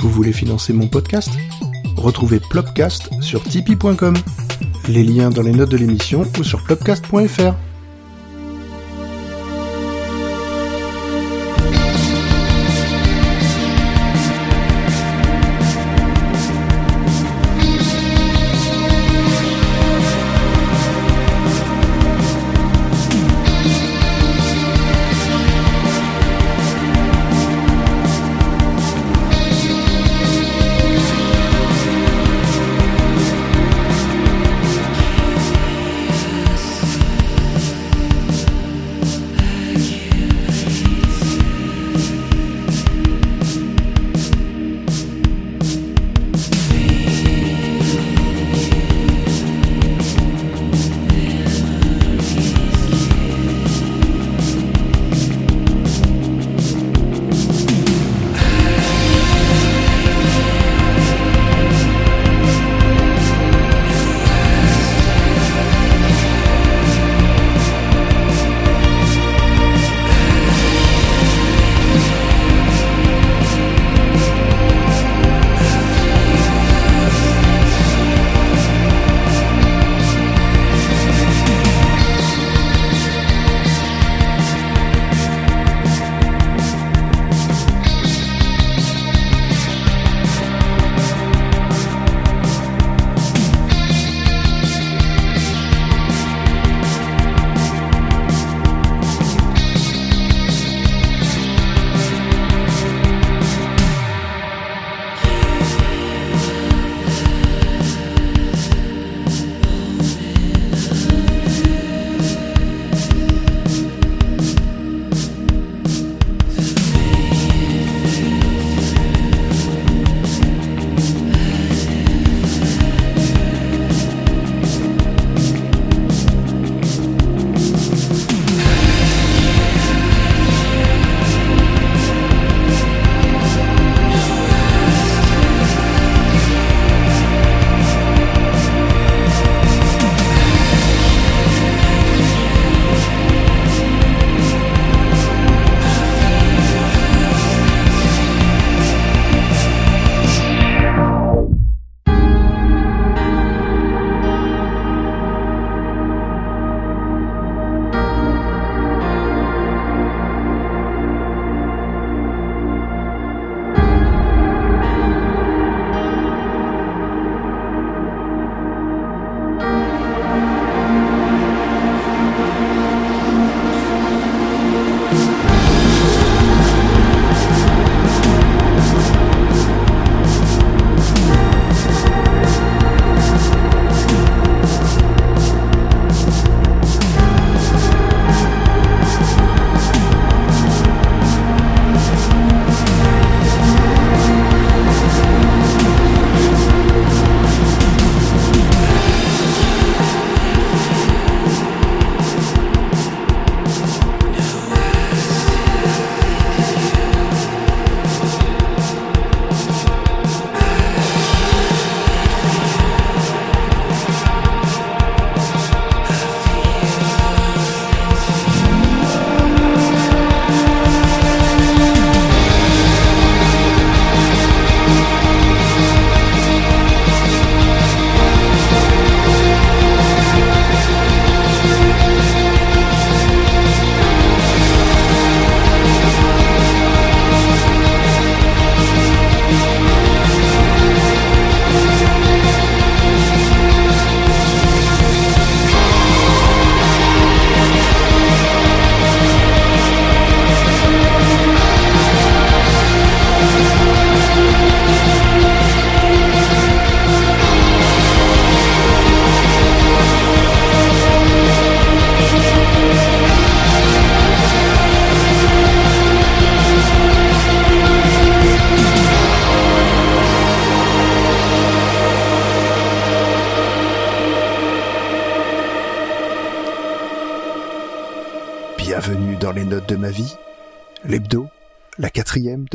Vous voulez financer mon podcast? Retrouvez Plopcast sur tipeee.com. Les liens dans les notes de l'émission ou sur plopcast.fr.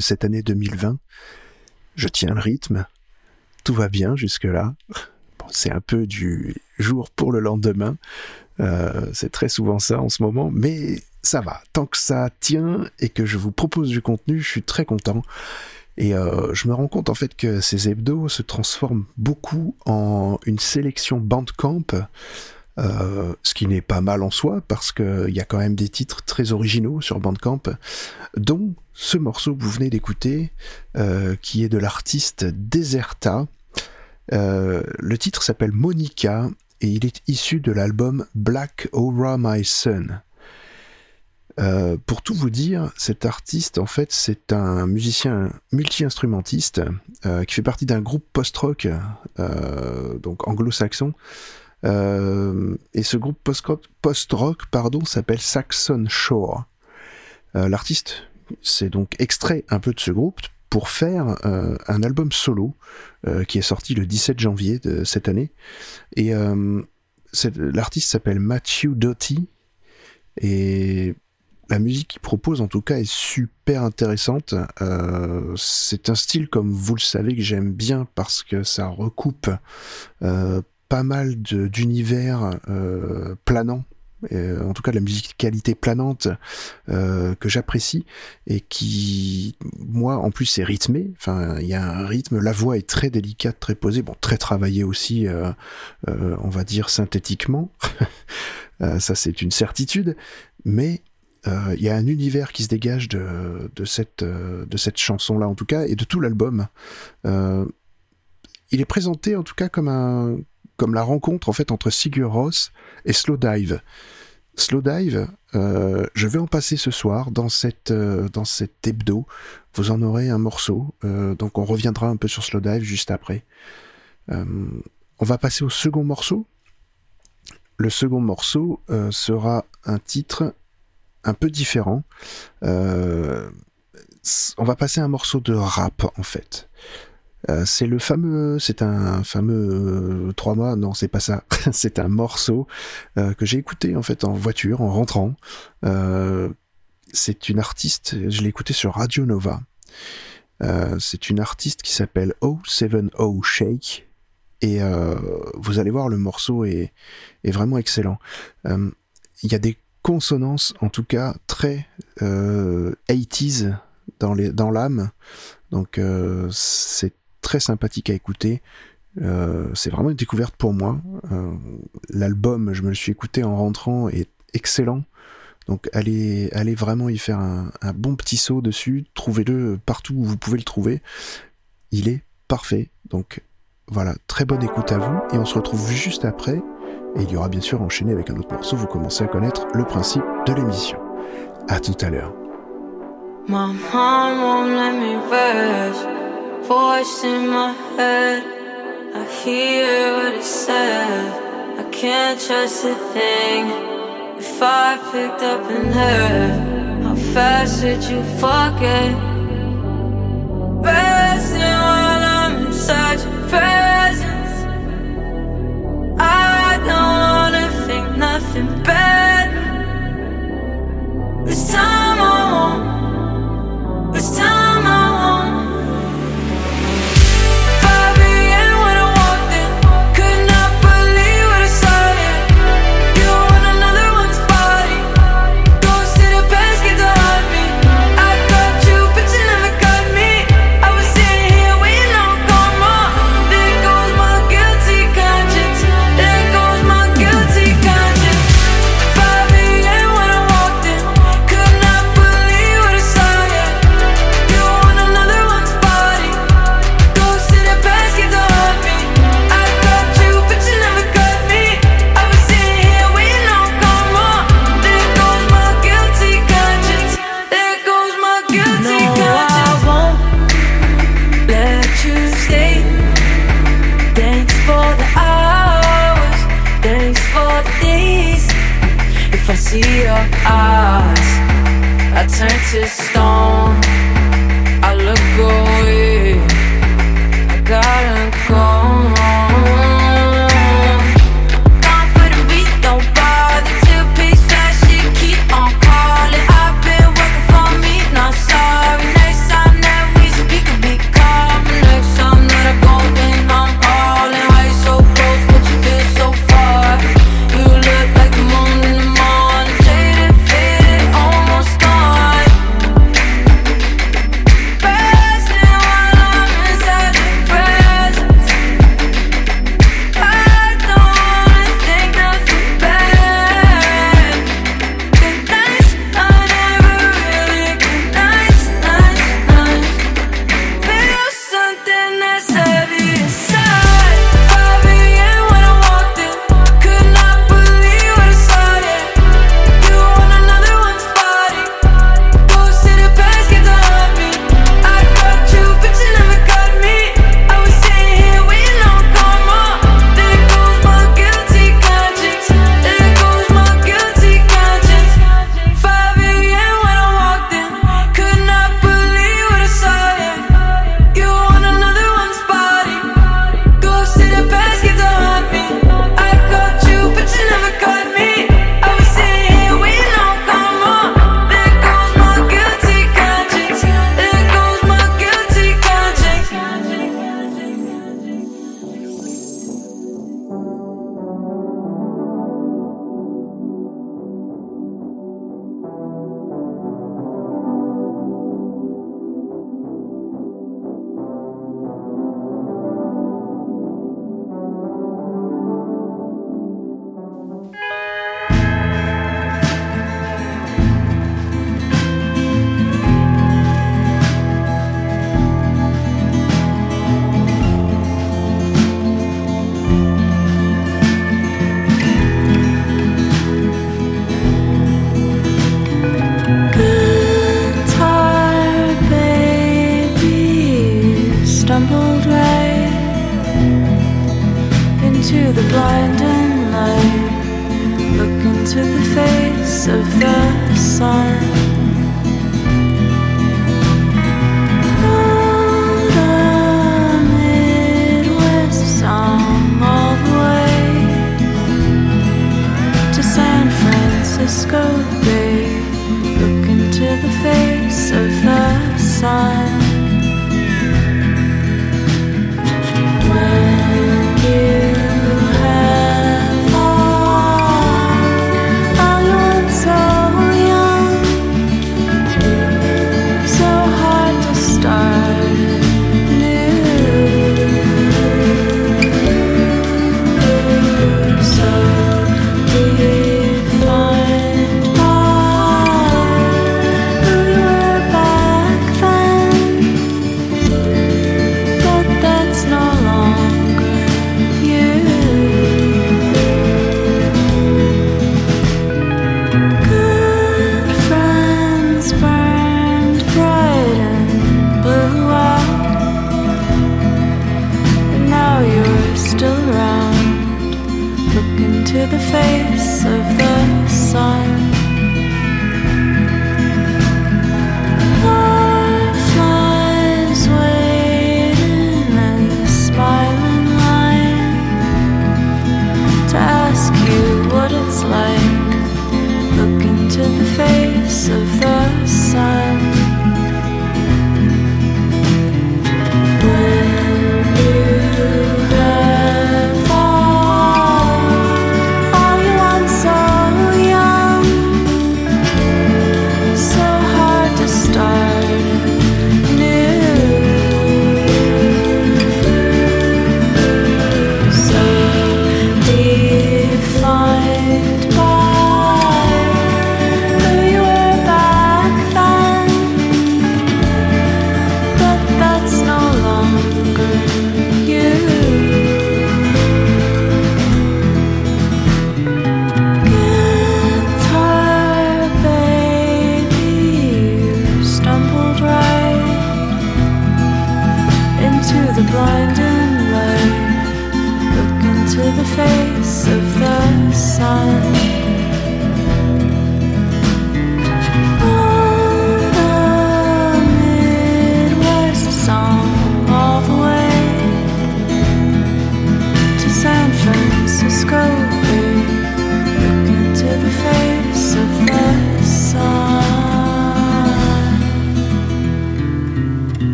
cette année 2020. Je tiens le rythme, tout va bien jusque-là. c'est un peu du jour pour le lendemain, euh, c'est très souvent ça en ce moment, mais ça va. Tant que ça tient et que je vous propose du contenu, je suis très content. Et euh, je me rends compte en fait que ces hebdos se transforment beaucoup en une sélection Bandcamp, euh, ce qui n'est pas mal en soi parce qu'il y a quand même des titres très originaux sur Bandcamp, dont ce morceau que vous venez d'écouter, euh, qui est de l'artiste Deserta. le titre s'appelle Monica et il est issu de l'album Black Aura My Son. Euh, pour tout vous dire, cet artiste, en fait, c'est un musicien multi-instrumentiste euh, qui fait partie d'un groupe post-rock, euh, donc anglo-saxon. et ce groupe post-rock, pardon, s'appelle Saxon Shore. L'artiste s'est donc extrait un peu de ce groupe pour faire un album solo qui est sorti le 17 janvier de cette année. Et l'artiste s'appelle Matthew Doty. Et la musique qu'il propose en tout cas est super intéressante. Euh, c'est un style comme vous le savez que j'aime bien parce que ça recoupe euh, pas mal d'univers euh, en tout cas de la musique qualité planante que j'apprécie et qui moi en plus est rythmé enfin il y a un rythme la voix est très délicate très posée bon très travaillée aussi on va dire synthétiquement. Ça c'est une certitude. Mais euh, il y a un univers qui se dégage de, cette, euh, de cette chanson-là, en tout cas, et de tout l'album. Euh, il est présenté, en tout cas, comme, un, comme la rencontre, en entre Sigur Ross et Slow Dive. Slow Dive, je vais en passer ce soir dans cette, dans cette hebdo. Vous en aurez un morceau, donc on reviendra un peu sur Slow Dive juste après. on va passer au second morceau. Le second morceau sera un titre un peu différent. Euh, on va passer un morceau de rap en fait. Euh, c'est le fameux, c'est un fameux euh, trois mois. Non, c'est pas ça. c'est un morceau que j'ai écouté en fait en voiture en rentrant. c'est une artiste. Je l'ai écouté sur Radio Nova. c'est une artiste qui s'appelle O70 Shake et vous allez voir le morceau est, vraiment excellent. Il y a des consonance, en tout cas très euh, 80s dans l'âme. Donc euh, c'est très sympathique à écouter. Euh, c'est vraiment une découverte pour moi. Euh, l'album, je me le suis écouté en rentrant, est excellent. Donc allez, allez vraiment y faire un, un bon petit saut dessus. Trouvez-le partout où vous pouvez le trouver. Il est parfait. Donc voilà, très bonne écoute à vous. Et on se retrouve juste après et il y aura bien sûr enchaîné avec un autre morceau, vous commencez à connaître le principe de l'émission. À tout à l'heure. Voice in my head. I hear what it said. I can't trust a thing. If I picked up and heard, how fast would you forget? Resting while I'm inside your presence. I don't wanna think nothing bad. This time I won't. This time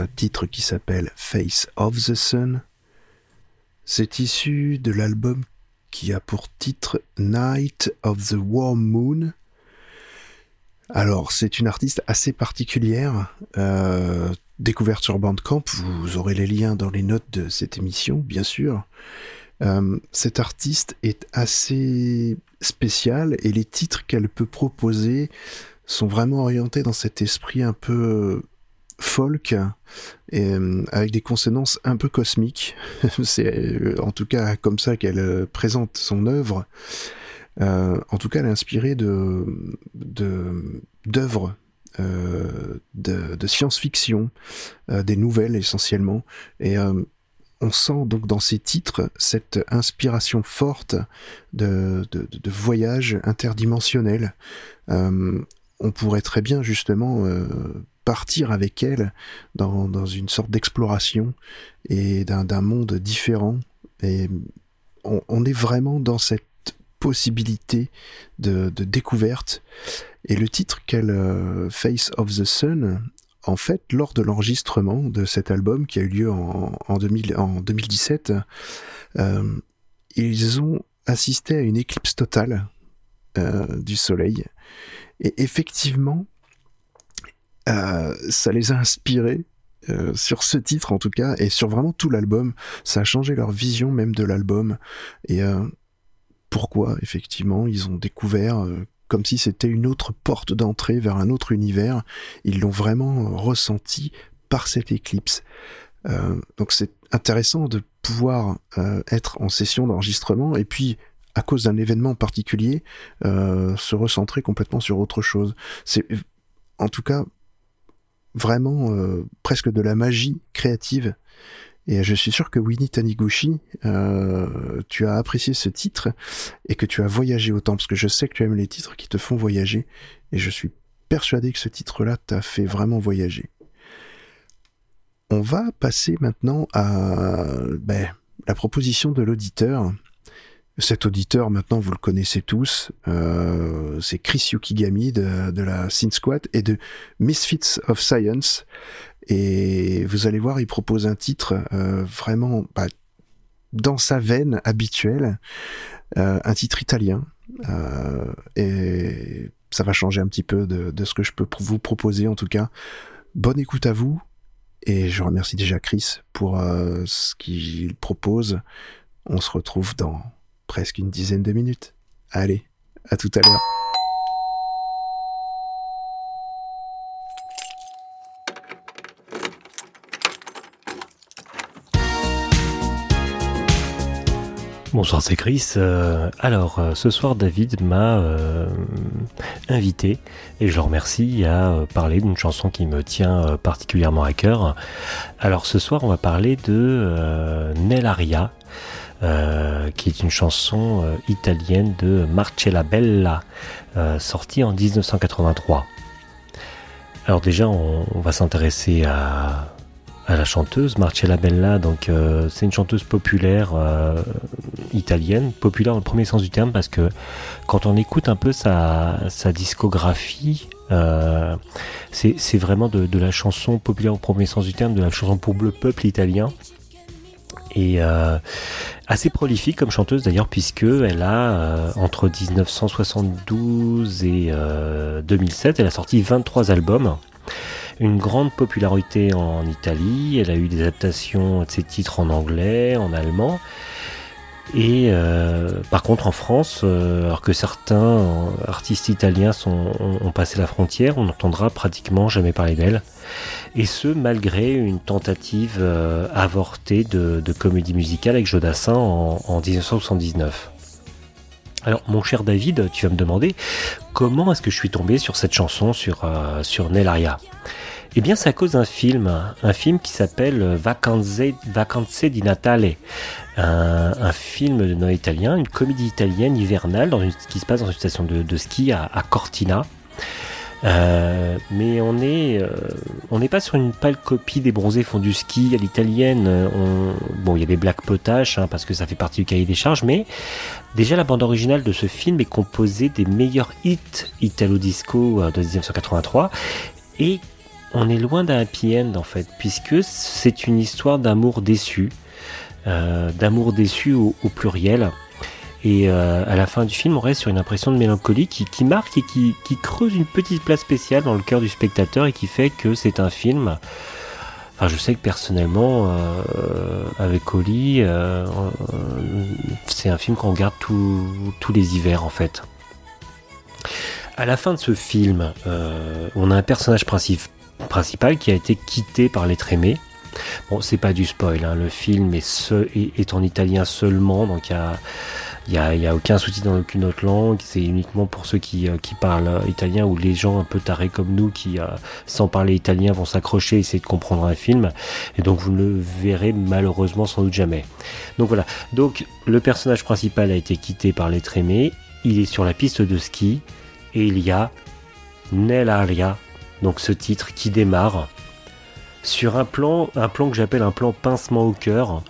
un titre qui s'appelle Face of the Sun. C'est issu de l'album qui a pour titre Night of the Warm Moon. Alors, c'est une artiste assez particulière, euh, découverte sur Bandcamp. Vous aurez les liens dans les notes de cette émission, bien sûr. Euh, cette artiste est assez spéciale et les titres qu'elle peut proposer sont vraiment orientés dans cet esprit un peu folk et euh, avec des consonances un peu cosmiques. C'est euh, en tout cas comme ça qu'elle euh, présente son œuvre. En tout cas, elle est inspirée de d'œuvres de, science-fiction, des nouvelles essentiellement, et on sent donc dans ces titres cette inspiration forte de, de, voyage interdimensionnel. On pourrait très bien justement partir avec elle dans, dans une sorte d'exploration et d'un monde différent. Et on, est vraiment dans cette possibilité de, découverte. Et le titre qu'elle euh, Face of the Sun, en fait, lors de l'enregistrement de cet album qui a eu lieu en, en, 2000 en 2017, euh, ils ont assisté à une éclipse totale euh, du Soleil. Et effectivement, euh, ça les a inspirés euh, sur ce titre en tout cas et sur vraiment tout l'album. Ça a changé leur vision même de l'album. Et euh, pourquoi effectivement ils ont découvert comme si c'était une autre porte d'entrée vers un autre univers. Ils l'ont vraiment ressenti par cette éclipse. Donc c'est intéressant de pouvoir être en session d'enregistrement et puis à cause d'un événement particulier se recentrer complètement sur autre chose. C'est en tout cas vraiment euh, presque de la magie créative. Et je suis sûr que Winnie Taniguchi, euh, tu as apprécié ce titre et que tu as voyagé autant, parce que je sais que tu aimes les titres qui te font voyager, et je suis persuadé que ce titre-là t'a fait vraiment voyager. On va passer maintenant à ben, la proposition de l'auditeur. Cet auditeur, maintenant, vous le connaissez tous, euh, c'est Chris Yukigami de, de la Synth Squad et de Misfits of Science. Et vous allez voir, il propose un titre euh, vraiment bah, dans sa veine habituelle, euh, un titre italien. Euh, et ça va changer un petit peu de, de, ce que je peux vous proposer en tout cas. Bonne écoute à vous. Et je remercie déjà Chris pour euh, ce qu'il propose. On se retrouve dans presque une dizaine de minutes. Allez, à tout à l'heure. Bonsoir, c'est Chris. Euh, alors, euh, ce soir, David m'a euh, invité, et je le remercie, à parler d'une chanson qui me tient particulièrement à cœur. Alors, ce soir, on va parler de Nellaria, qui est une chanson italienne de Marcella Bella, sortie en 1983. Alors déjà, on, va s'intéresser à la chanteuse Marcella Bella. Donc euh, c'est une chanteuse populaire euh, italienne, populaire dans le premier sens du terme parce que quand on écoute un peu sa, discographie, euh, c'est vraiment de, de, la chanson populaire au premier sens du terme, de la chanson pour le peuple italien. Et euh, assez prolifique comme chanteuse d'ailleurs puisque elle a euh, entre 1972 et 2007 elle a sorti 23 albums une grande popularité en Italie. Elle a eu des adaptations de ses titres en anglais, en allemand. Et euh, par contre en France, euh, alors que certains artistes italiens ont, passé la frontière, on n'entendra pratiquement jamais parler d'elle. Et ce, malgré une tentative euh, avortée de, comédie musicale avec Jodassin en, en 1979. Alors, mon cher David, tu vas me demander comment est-ce que je suis tombé sur cette chanson sur, euh, sur Nellaria eh bien, c'est à cause d'un film, un film qui s'appelle Vacanze, Vacanze di Natale, un, un, film de Noël italien, une comédie italienne hivernale qui se passe dans une station de, ski à, Cortina. Euh, mais on est, euh, on n'est pas sur une pâle copie des bronzés font du ski à l'italienne. On... Bon, il y avait Black Potash hein, parce que ça fait partie du cahier des charges, mais déjà la bande originale de ce film est composée des meilleurs hits italo disco euh, de 1983 et on est loin d'un happy end en fait, puisque c'est une histoire d'amour déçu, euh, d'amour déçu au, pluriel. Et euh, à la fin du film, on reste sur une impression de mélancolie qui, marque et qui, creuse une petite place spéciale dans le cœur du spectateur et qui fait que c'est un film. Enfin, je sais que personnellement, euh, avec Oli, c'est un film qu'on regarde tous les hivers en fait. À la fin de ce film, on a un personnage principal principal qui a été quitté par l'être aimé. Bon, c'est pas du spoil, hein. le film est, est, en italien seulement, donc il y a, aucun sous-titre dans aucune autre langue, c'est uniquement pour ceux qui, euh, parlent italien ou les gens un peu tarés comme nous qui, euh, sans parler italien, vont s'accrocher et essayer de comprendre un film, et donc vous ne le verrez malheureusement sans doute jamais. Donc voilà, donc le personnage principal a été quitté par l'être aimé, il est sur la piste de ski, et il y a Nell'aria donc ce titre qui démarre sur un plan, un plan que j'appelle un plan pincement au cœur,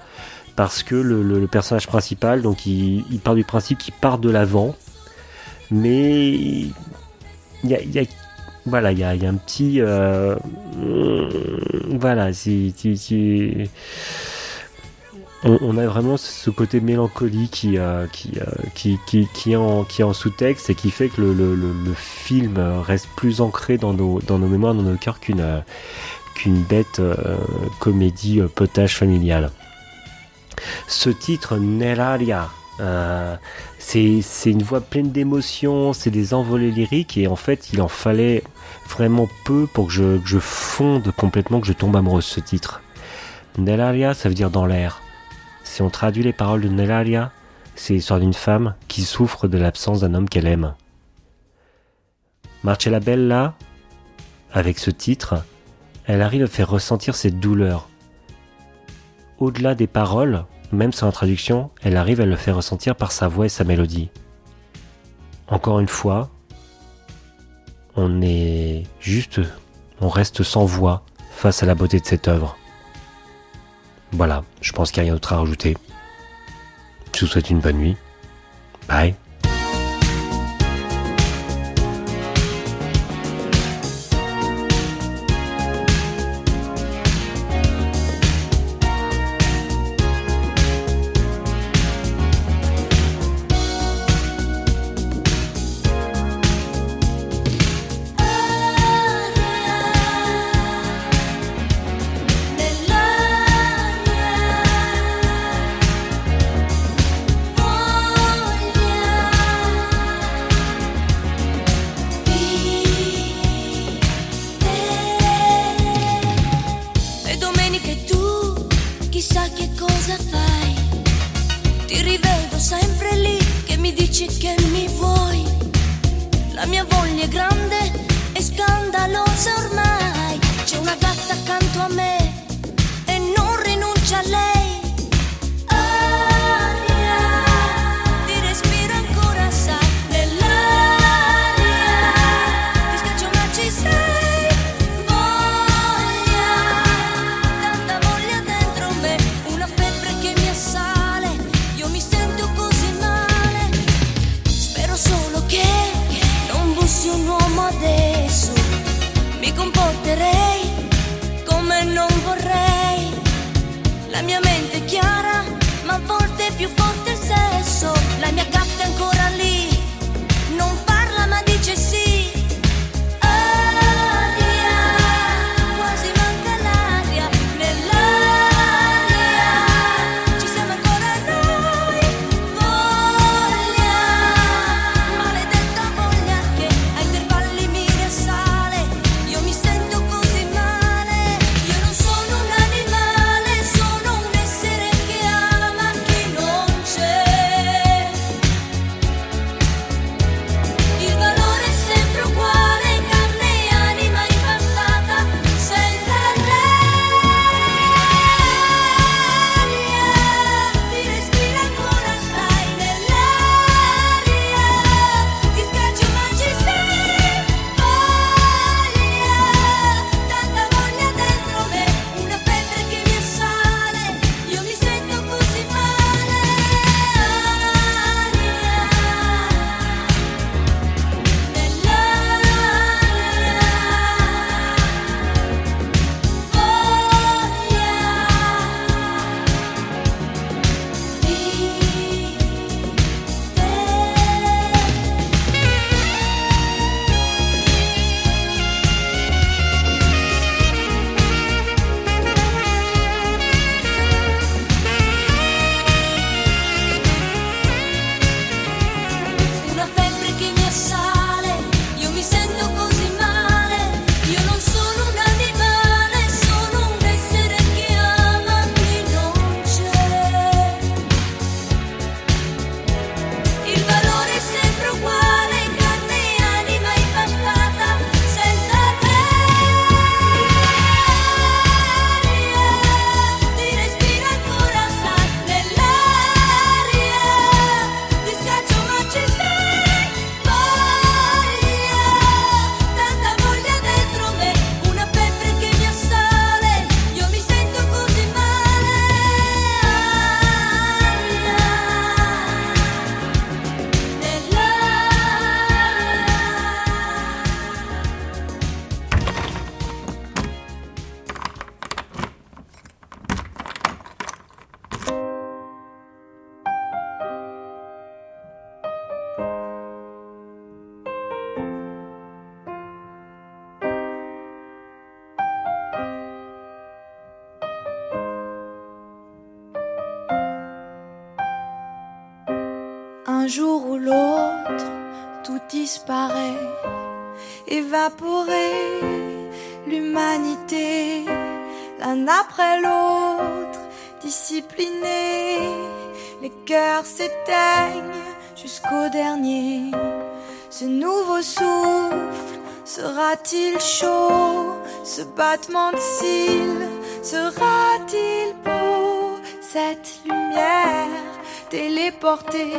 parce que le, personnage principal, donc il, part du principe qu'il part de l'avant, mais il y a, voilà, il y a, un petit, euh, voilà, c'est, on, on, a vraiment ce côté mélancolie qui, euh, qui, euh, qui, qui, qui, est en, qui est en sous-texte et qui fait que le, le, le, film reste plus ancré dans nos, dans nos mémoires, dans nos cœurs qu'une qu'une bête euh, comédie euh, potage familiale. Ce titre, Neraria, euh, c'est une voix pleine d'émotions, c'est des envolées lyriques et en fait il en fallait vraiment peu pour que je, que je fonde complètement, que je tombe amoureux de ce titre. Nelaria, ça veut dire dans l'air. Si on traduit les paroles de Nelaria, c'est l'histoire d'une femme qui souffre de l'absence d'un homme qu'elle aime. Marcella Bella, avec ce titre, elle arrive à faire ressentir cette douleur. Au-delà des paroles, même sans la traduction, elle arrive à le faire ressentir par sa voix et sa mélodie. Encore une fois, on est juste, on reste sans voix face à la beauté de cette œuvre. Voilà, je pense qu'il n'y a rien d'autre à rajouter. Je vous souhaite une bonne nuit. Bye. grande, escandalosa hermana. Un jour ou l'autre, tout disparaît, évaporé, l'humanité, l'un après l'autre, discipliné, les cœurs s'éteignent jusqu'au dernier. Ce nouveau souffle Sera-t-il chaud? Ce battement de cils Sera-t-il beau? Cette lumière téléportée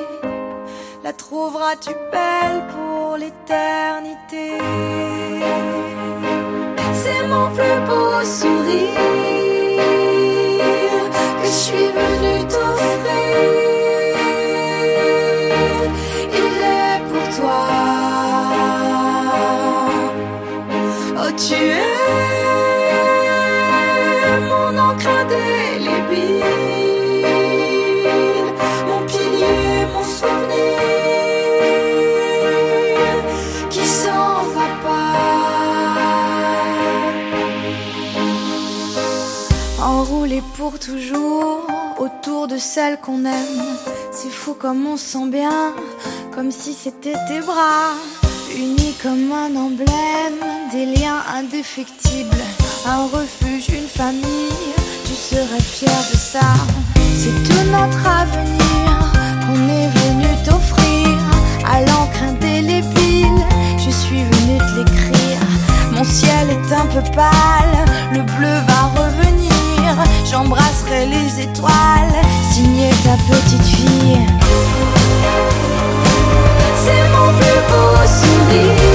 trouveras-tu belle pour l'éternité? C'est mon plus beau sourire que je suis venu t'offrir. Il est pour toi. Oh, tu es pour toujours autour de celle qu'on aime. C'est fou comme on se sent bien, comme si c'était tes bras. Unis comme un emblème, des liens indéfectibles. Un refuge, une famille, tu serais fier de ça. C'est tout notre avenir petite fille. C'est mon plus beau sourire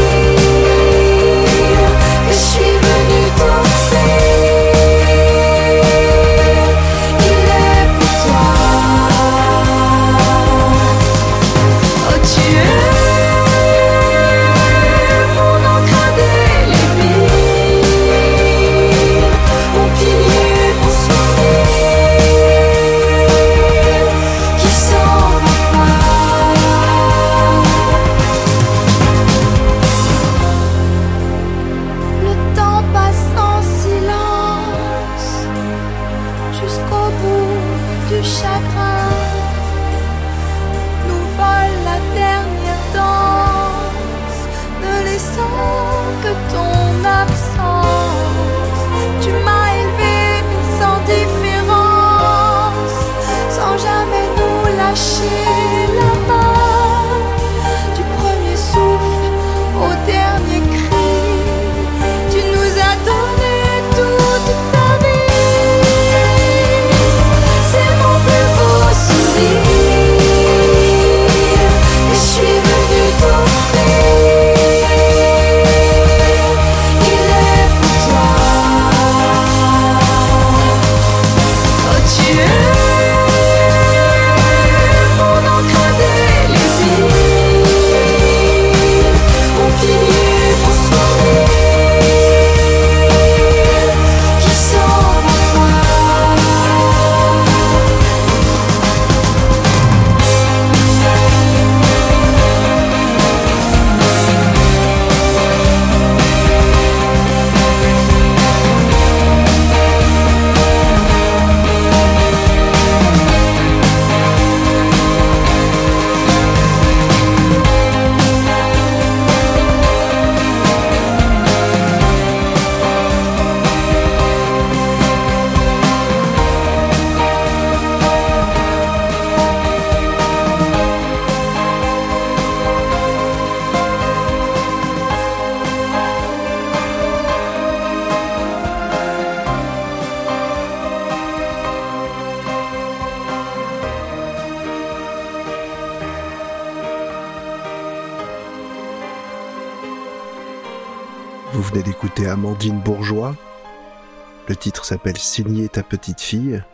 s'appelle Signer ta petite fille.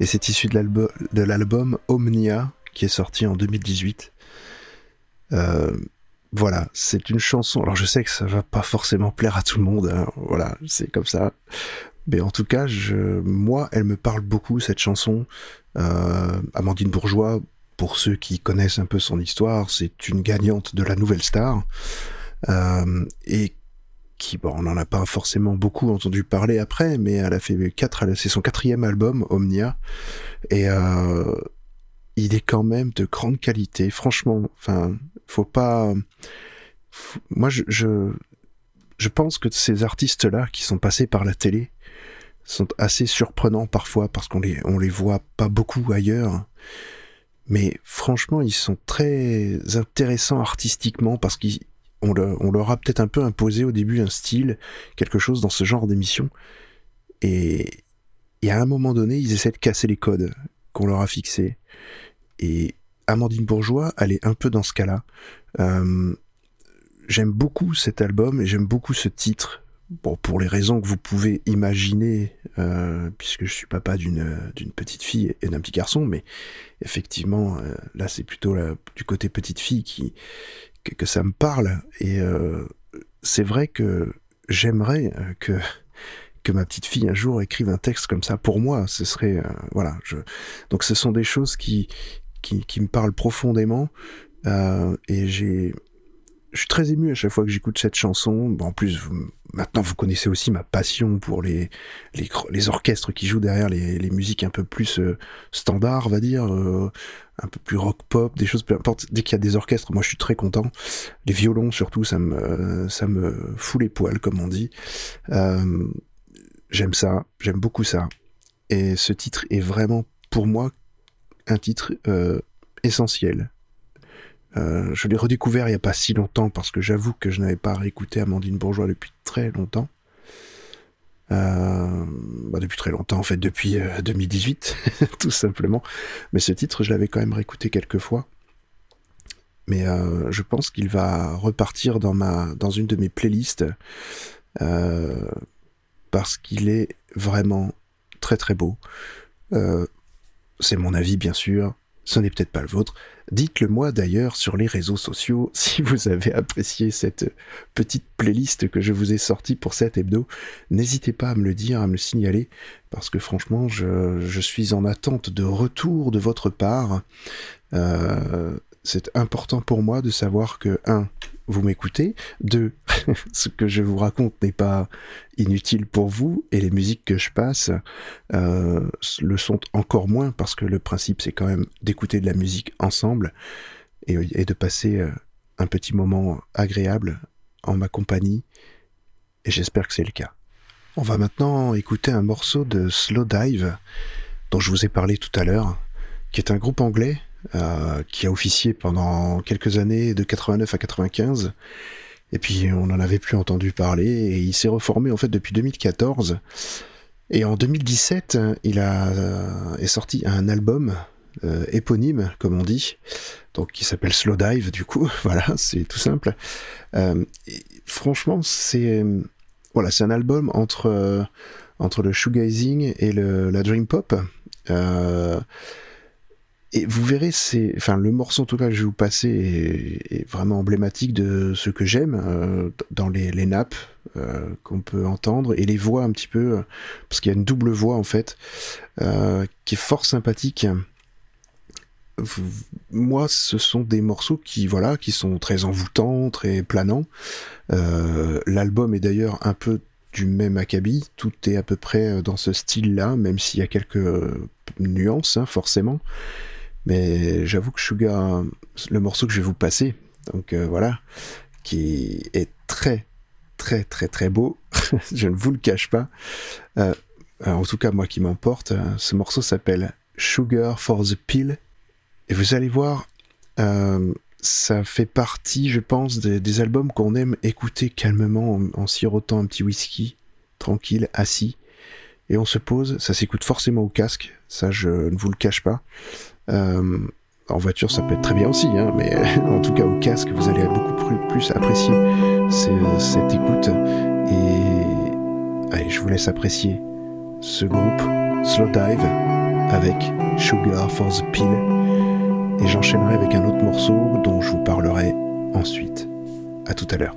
Et c'est issu de l'album, Omnia, qui est sorti en 2018. Euh, voilà, c'est une chanson. Alors je sais que ça va pas forcément plaire à tout le monde. hein. Voilà, c'est comme ça. Mais en tout cas, moi, elle me parle beaucoup cette chanson. Euh, Amandine Bourgeois, pour ceux qui connaissent un peu son histoire, c'est une gagnante de la Nouvelle Star. Euh, et on n'en a pas forcément beaucoup entendu parler après, mais elle a fait c'est son quatrième album, Omnia, et euh, il est quand même de grande qualité. Franchement, enfin, faut pas. moi, je, je, je pense que ces artistes-là qui sont passés par la télé sont assez surprenants parfois parce qu'on les, on les voit pas beaucoup ailleurs. Mais franchement, ils sont très intéressants artistiquement parce qu'ils on, le- on leur a peut-être un peu imposé au début un style, quelque chose dans ce genre d'émission. Et, à un moment donné, ils essaient de casser les codes qu'on leur a fixés. Et Amandine Bourgeois, elle est un peu dans ce cas-là. Euh, j'aime beaucoup cet album et j'aime beaucoup ce titre. Bon, pour les raisons que vous pouvez imaginer, euh, puisque je suis papa d'une petite fille et d'un petit garçon, mais effectivement, euh, là, c'est plutôt du côté petite fille qui que, que ça me parle. Et euh, c'est vrai que j'aimerais euh, que que ma petite fille un jour écrive un texte comme ça pour moi. Ce serait euh, voilà. Je... Donc, ce sont des choses qui qui, qui me parlent profondément. Euh, et j'ai je suis très ému à chaque fois que j'écoute cette chanson. En plus, maintenant, vous connaissez aussi ma passion pour les, les, orchestres qui jouent derrière les, les musiques un peu plus euh, standards, on va dire, euh, un peu plus rock pop, des choses, peu importe. Dès qu'il y a des orchestres, moi, je suis très content. Les violons, surtout, ça me, ça me fout les poils, comme on dit. Euh, j'aime ça, j'aime beaucoup ça. Et ce titre est vraiment, pour moi, un titre euh, essentiel. Euh, je l'ai redécouvert il n'y a pas si longtemps parce que j'avoue que je n'avais pas réécouté Amandine Bourgeois depuis très longtemps. Euh, bah depuis très longtemps, en fait, depuis euh, 2018, tout simplement. Mais ce titre, je l'avais quand même réécouté quelques fois. Mais euh, je pense qu'il va repartir dans, dans une de mes playlists euh, parce qu'il est vraiment très très beau. Euh, c'est mon avis, bien sûr. Ce n'est peut-être pas le vôtre. Dites-le moi d'ailleurs sur les réseaux sociaux si vous avez apprécié cette petite playlist que je vous ai sortie pour cet hebdo. N'hésitez pas à me le dire, à me le signaler, parce que franchement, je, suis en attente de retour de votre part. Euh, c'est important pour moi de savoir que, un, vous m'écoutez, deux, ce que je vous raconte n'est pas inutile pour vous, et les musiques que je passe euh, le sont encore moins, parce que le principe c'est quand même d'écouter de la musique ensemble et, de passer euh, un petit moment agréable en ma compagnie, et j'espère que c'est le cas. On va maintenant écouter un morceau de Slow Dive, dont je vous ai parlé tout à l'heure, qui est un groupe anglais euh, qui a officié pendant quelques années, de 89 à 95, et puis on n'en avait plus entendu parler, et il s'est reformé en fait depuis 2014. Et en 2017, il a euh, est sorti un album euh, éponyme, comme on dit, donc qui s'appelle Slow Dive. Du coup, voilà, c'est tout simple. Franchement, c'est voilà, un album entre entre le shoegazing et le, la dream pop. Euh, et vous verrez, c'est, enfin, le morceau en tout cas que je vais vous passer est, vraiment emblématique de ce que j'aime euh, dans les, les nappes euh, qu'on peut entendre et les voix un petit peu, euh, parce qu'il y a une double voix en fait, qui est fort sympathique. Moi, ce sont des morceaux qui, voilà, qui sont très envoûtants, très planants. L'album est d'ailleurs un peu du même acabit. Tout est à peu près dans ce style-là, même s'il y a quelques nuances, hein, forcément. Mais j'avoue que Sugar, le morceau que je vais vous passer, donc euh, voilà, qui est très, très, très, très beau. je ne vous le cache pas. Euh, alors, en tout cas, moi qui m'emporte, euh, ce morceau s'appelle Sugar for the Pill. Et vous allez voir, euh, ça fait partie, je pense, des, albums qu'on aime écouter calmement en, en sirotant un petit whisky, tranquille, assis. Et on se pose, ça s'écoute forcément au casque, ça je ne vous le cache pas. Euh, en voiture, ça peut être très bien aussi, hein, mais en tout cas au casque, vous allez beaucoup plus, apprécier ce- cette écoute. Et allez, je vous laisse apprécier ce groupe Slow Dive avec Sugar for the Pill. Et j'enchaînerai avec un autre morceau dont je vous parlerai ensuite. À tout à l'heure.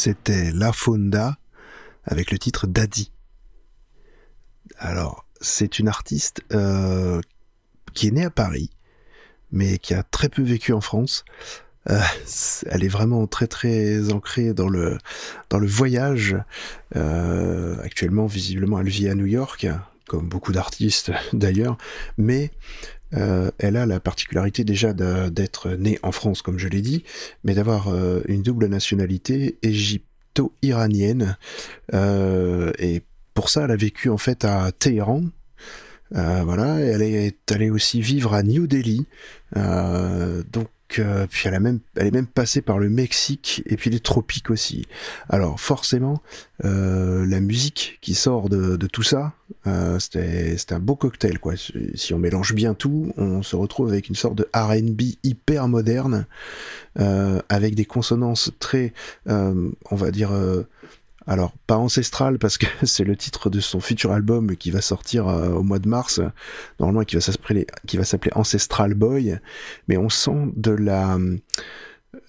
C'était La Fonda avec le titre Daddy. Alors, c'est une artiste euh, qui est née à Paris, mais qui a très peu vécu en France. Euh, elle est vraiment très très ancrée dans le dans le voyage. Euh, actuellement, visiblement, elle vit à New York, comme beaucoup d'artistes d'ailleurs, mais euh, elle a la particularité déjà d'être née en France, comme je l'ai dit, mais d'avoir euh, une double nationalité égypto-iranienne. Euh, et pour ça, elle a vécu en fait à Téhéran. Voilà, et elle est allée aussi vivre à New Delhi. Donc, euh, puis elle, a même, elle est même passée par le Mexique et puis les tropiques aussi. Alors forcément, euh, la musique qui sort de, de tout ça, euh, c'était un beau cocktail quoi. Si on mélange bien tout, on se retrouve avec une sorte de R&B hyper moderne, euh, avec des consonances très, euh, on va dire, euh, alors pas ancestral parce que c'est le titre de son futur album qui va sortir euh, au mois de mars, normalement qui va s'appeler qui va s'appeler Ancestral Boy, mais on sent de la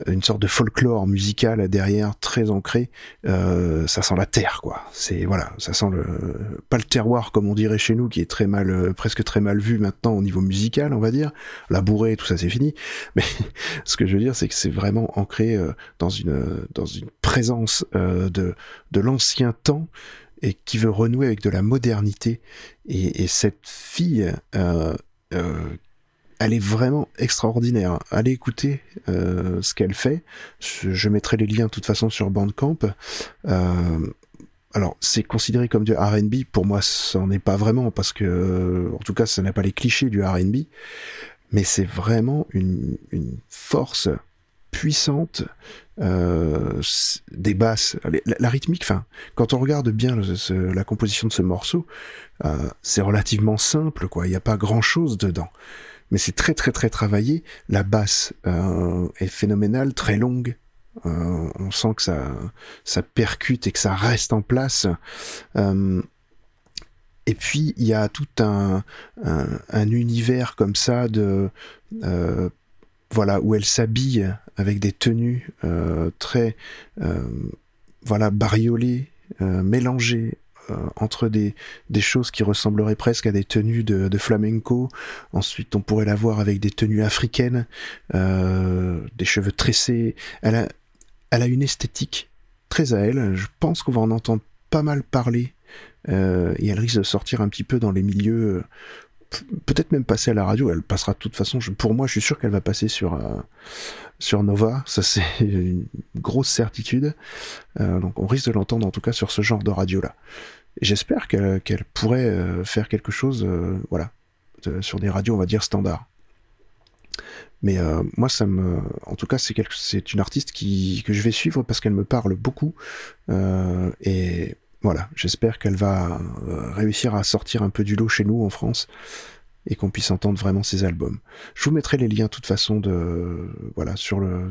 une sorte de folklore musical derrière très ancré euh, ça sent la terre quoi. C'est voilà ça sent le pas le terroir comme on dirait chez nous qui est très mal euh, presque très mal vu maintenant au niveau musical on va dire. La bourrée tout ça c'est fini. Mais ce que je veux dire c'est que c'est vraiment ancré euh, dans une dans une présence de de l'ancien temps et qui veut renouer avec de la modernité. Et, et cette fille euh, euh, elle est vraiment extraordinaire. Allez écouter euh, ce qu'elle fait. Je, mettrai les liens de toute façon sur Bandcamp. Euh, alors, c'est considéré comme du R&B. Pour moi, ça n'en est pas vraiment parce que, euh, en tout cas, ça n'a pas les clichés du R&B. Mais c'est vraiment une, une force puissante euh, des basses, la, rythmique. Enfin, quand on regarde bien la composition de ce morceau, euh, c'est relativement simple, quoi. Il n'y a pas grand-chose dedans, mais c'est très très très travaillé. La basse euh, est phénoménale, très longue. Euh, on sent que ça percute et que ça reste en place. Euh, et puis il y a tout un, un, un univers comme ça de voilà où elle s'habille avec des tenues très voilà bariolées, mélangées entre des, choses qui ressembleraient presque à des tenues de, flamenco. Ensuite, on pourrait la voir avec des tenues africaines, euh, des cheveux tressés. Elle a, une esthétique très à elle. Je pense qu'on va en entendre pas mal parler. Euh, et elle risque de sortir un petit peu dans les milieux. euh, Peut-être même passer à la radio. Elle passera de toute façon. pour moi, je suis sûr qu'elle va passer sur euh, Nova. Ça, c'est une grosse certitude. Euh, donc, on risque de l'entendre en tout cas sur ce genre de radio là. Et J'espère qu'elle pourrait euh, faire quelque chose, euh, voilà, sur des radios, on va dire standards. Mais euh, moi, ça me, en tout cas, c'est une artiste qui que je vais suivre parce qu'elle me parle beaucoup. Et voilà, j'espère qu'elle va réussir à sortir un peu du lot chez nous en France et qu'on puisse entendre vraiment ses albums. Je vous mettrai les liens de toute façon voilà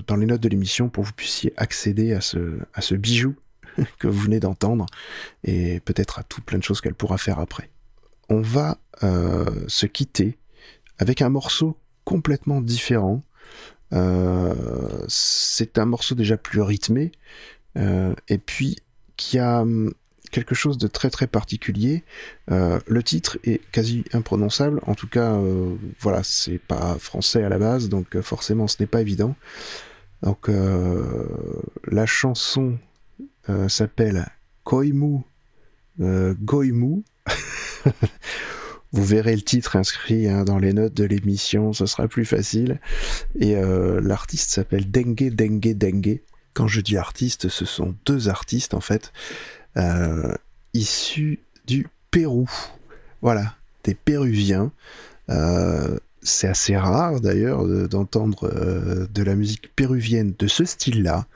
dans les notes de l'émission pour que vous puissiez accéder à ce bijou que vous venez d'entendre et peut-être à tout plein de choses qu'elle pourra faire après. On va euh, se quitter avec un morceau complètement différent. Euh, c'est un morceau déjà plus rythmé euh, et puis qui a hum, quelque chose de très très particulier. Le titre est quasi imprononçable. En tout cas, voilà, c'est pas français à la base, donc forcément ce n'est pas évident. Donc la chanson euh, s'appelle Koimu euh, Goimu. Vous verrez le titre inscrit hein, dans les notes de l'émission, ce sera plus facile. Et euh, l'artiste s'appelle Dengue Dengue Dengue. Quand je dis artiste, ce sont deux artistes en fait, issus du Pérou. Voilà, des Péruviens. C'est assez rare d'ailleurs de- d'entendre de la musique péruvienne de ce style-là.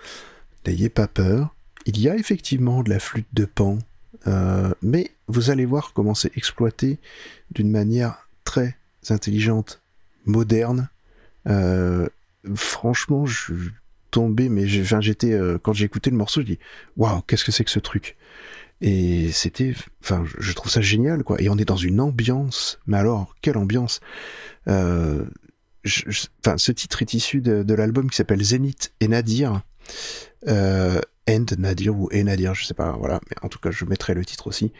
N'ayez pas peur. Il y a effectivement de la flûte de pan, euh, mais vous allez voir comment c'est exploité d'une manière très intelligente, moderne. Euh, franchement, je suis tombé, mais j'étais euh, quand j'ai écouté le morceau, je dis waouh, qu'est-ce que c'est que ce truc? Et c'était, enfin, je- trouve ça génial, quoi. Et on est dans une ambiance, mais alors quelle ambiance? Euh, je- ce titre est issu de, de l'album qui s'appelle Zénith et Nadir. Euh, End Nadir ou Et Nadir, je sais pas, voilà, mais en tout cas, je mettrai le titre aussi.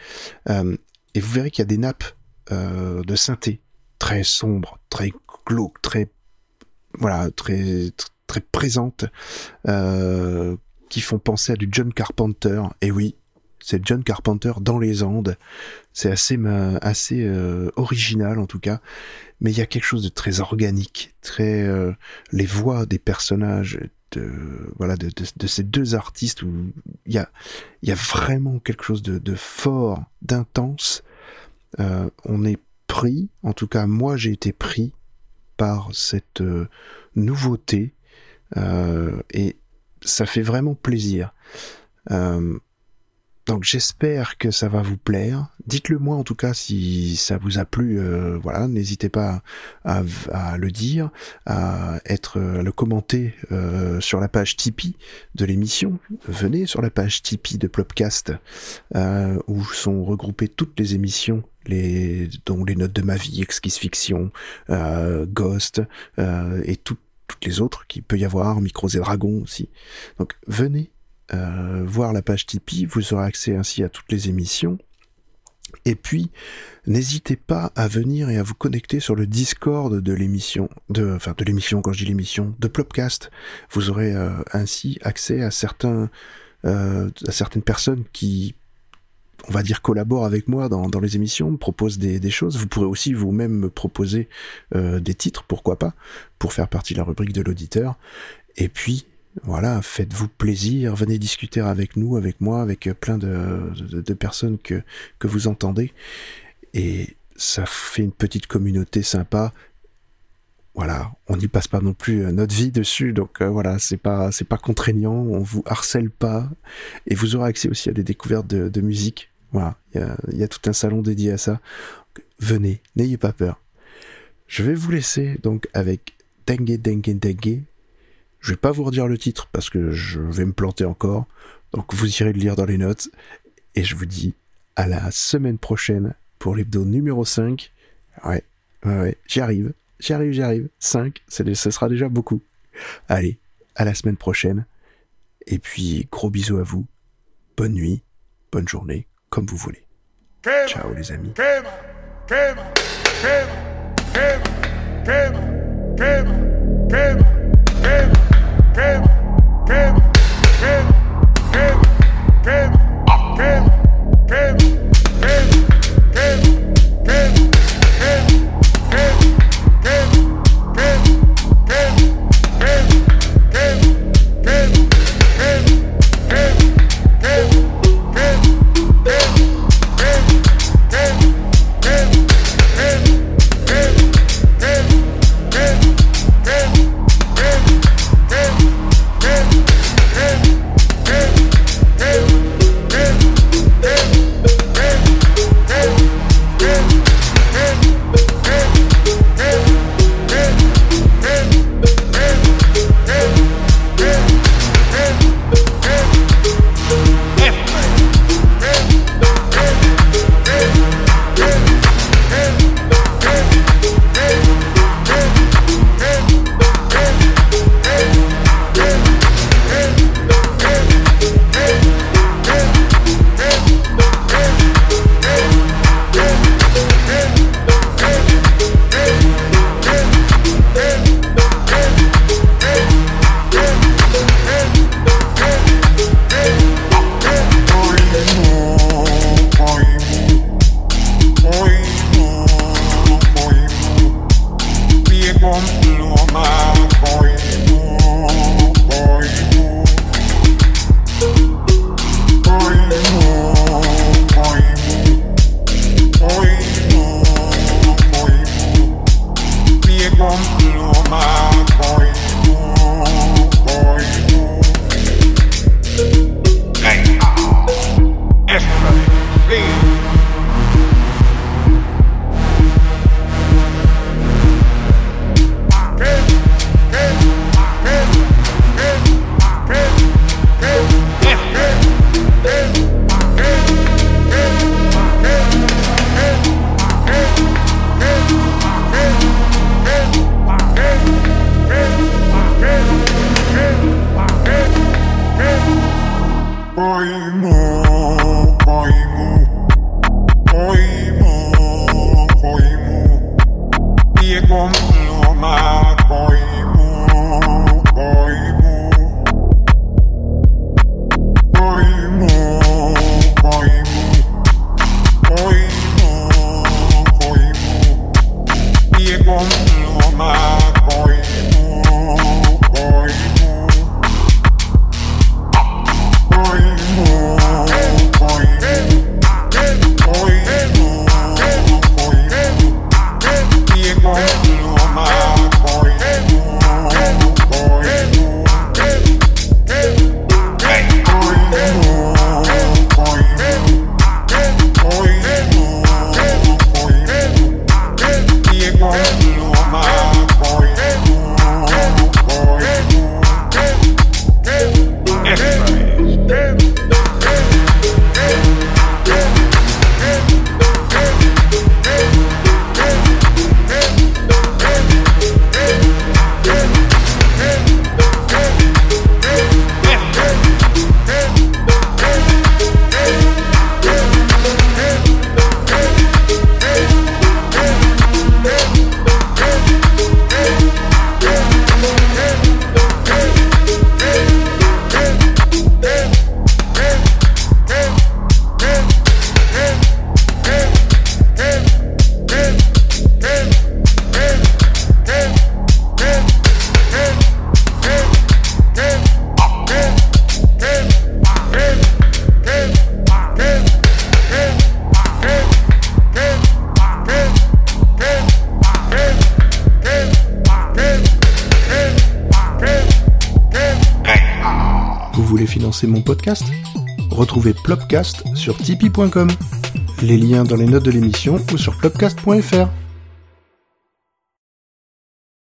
Euh, et vous verrez qu'il y a des nappes euh, de synthé très sombres, très glauques, très voilà, très tr- très présentes, euh, qui font penser à du John Carpenter. Et oui, c'est John Carpenter dans les Andes. C'est assez assez original en tout cas, mais il y a quelque chose de très organique, très les voix des personnages de voilà de, ces deux artistes où il y a il y a vraiment quelque chose de, fort, d'intense. Euh, on est pris, en tout cas moi j'ai été pris par cette euh, nouveauté euh, et ça fait vraiment plaisir. Euh, donc j'espère que ça va vous plaire. Dites-le moi en tout cas si ça vous a plu. euh, voilà, n'hésitez pas à, le dire, à être, à le commenter euh, sur la page Tipeee de l'émission. Venez sur la page Tipeee de Plopcast euh, où sont regroupées toutes les émissions, les dont les notes de ma vie, Exquise Fiction, euh, Ghost euh, et tout- toutes les autres qu'il peut y avoir, Micros et Dragons aussi. Donc venez euh, voir la page Tipeee, vous aurez accès ainsi à toutes les émissions. Et puis, n'hésitez pas à venir et à vous connecter sur le Discord de l'émission, de, enfin de l'émission quand je dis l'émission, de Plopcast. Vous aurez euh, ainsi accès euh, à certaines personnes qui on va dire, collabore avec moi dans, les émissions, me propose des, choses. Vous pourrez aussi vous-même me proposer des titres, pourquoi pas, pour faire partie de la rubrique de l'auditeur. Et puis, voilà, faites-vous plaisir, venez discuter avec nous, avec moi, avec euh, plein de, personnes que, que vous entendez. Et ça fait une petite communauté sympa. Voilà, on n'y passe pas non plus euh, notre vie dessus, donc euh, voilà, c'est pas c'est pas contraignant, on vous harcèle pas, et vous aurez accès aussi à des découvertes de, musique. Voilà, il y y a tout un salon dédié à ça. Venez, n'ayez pas peur. Je vais vous laisser donc avec Dengue Dengue Dengue. Je vais pas vous redire le titre parce que je vais me planter encore. Donc vous irez le lire dans les notes. Et je vous dis à la semaine prochaine pour l'hebdo numéro 5. Ouais, ouais, ouais, j'y arrive. J'y arrive, j'y arrive. 5, c'est- ce sera déjà beaucoup. Allez, à la semaine prochaine. Et puis, gros bisous à vous. Bonne nuit, bonne journée, comme vous voulez. Ciao les amis. Prim, prim, prim, prim, prim, prim. Plopcast sur tipeee.com. Les liens dans les notes de l'émission ou sur plopcast.fr.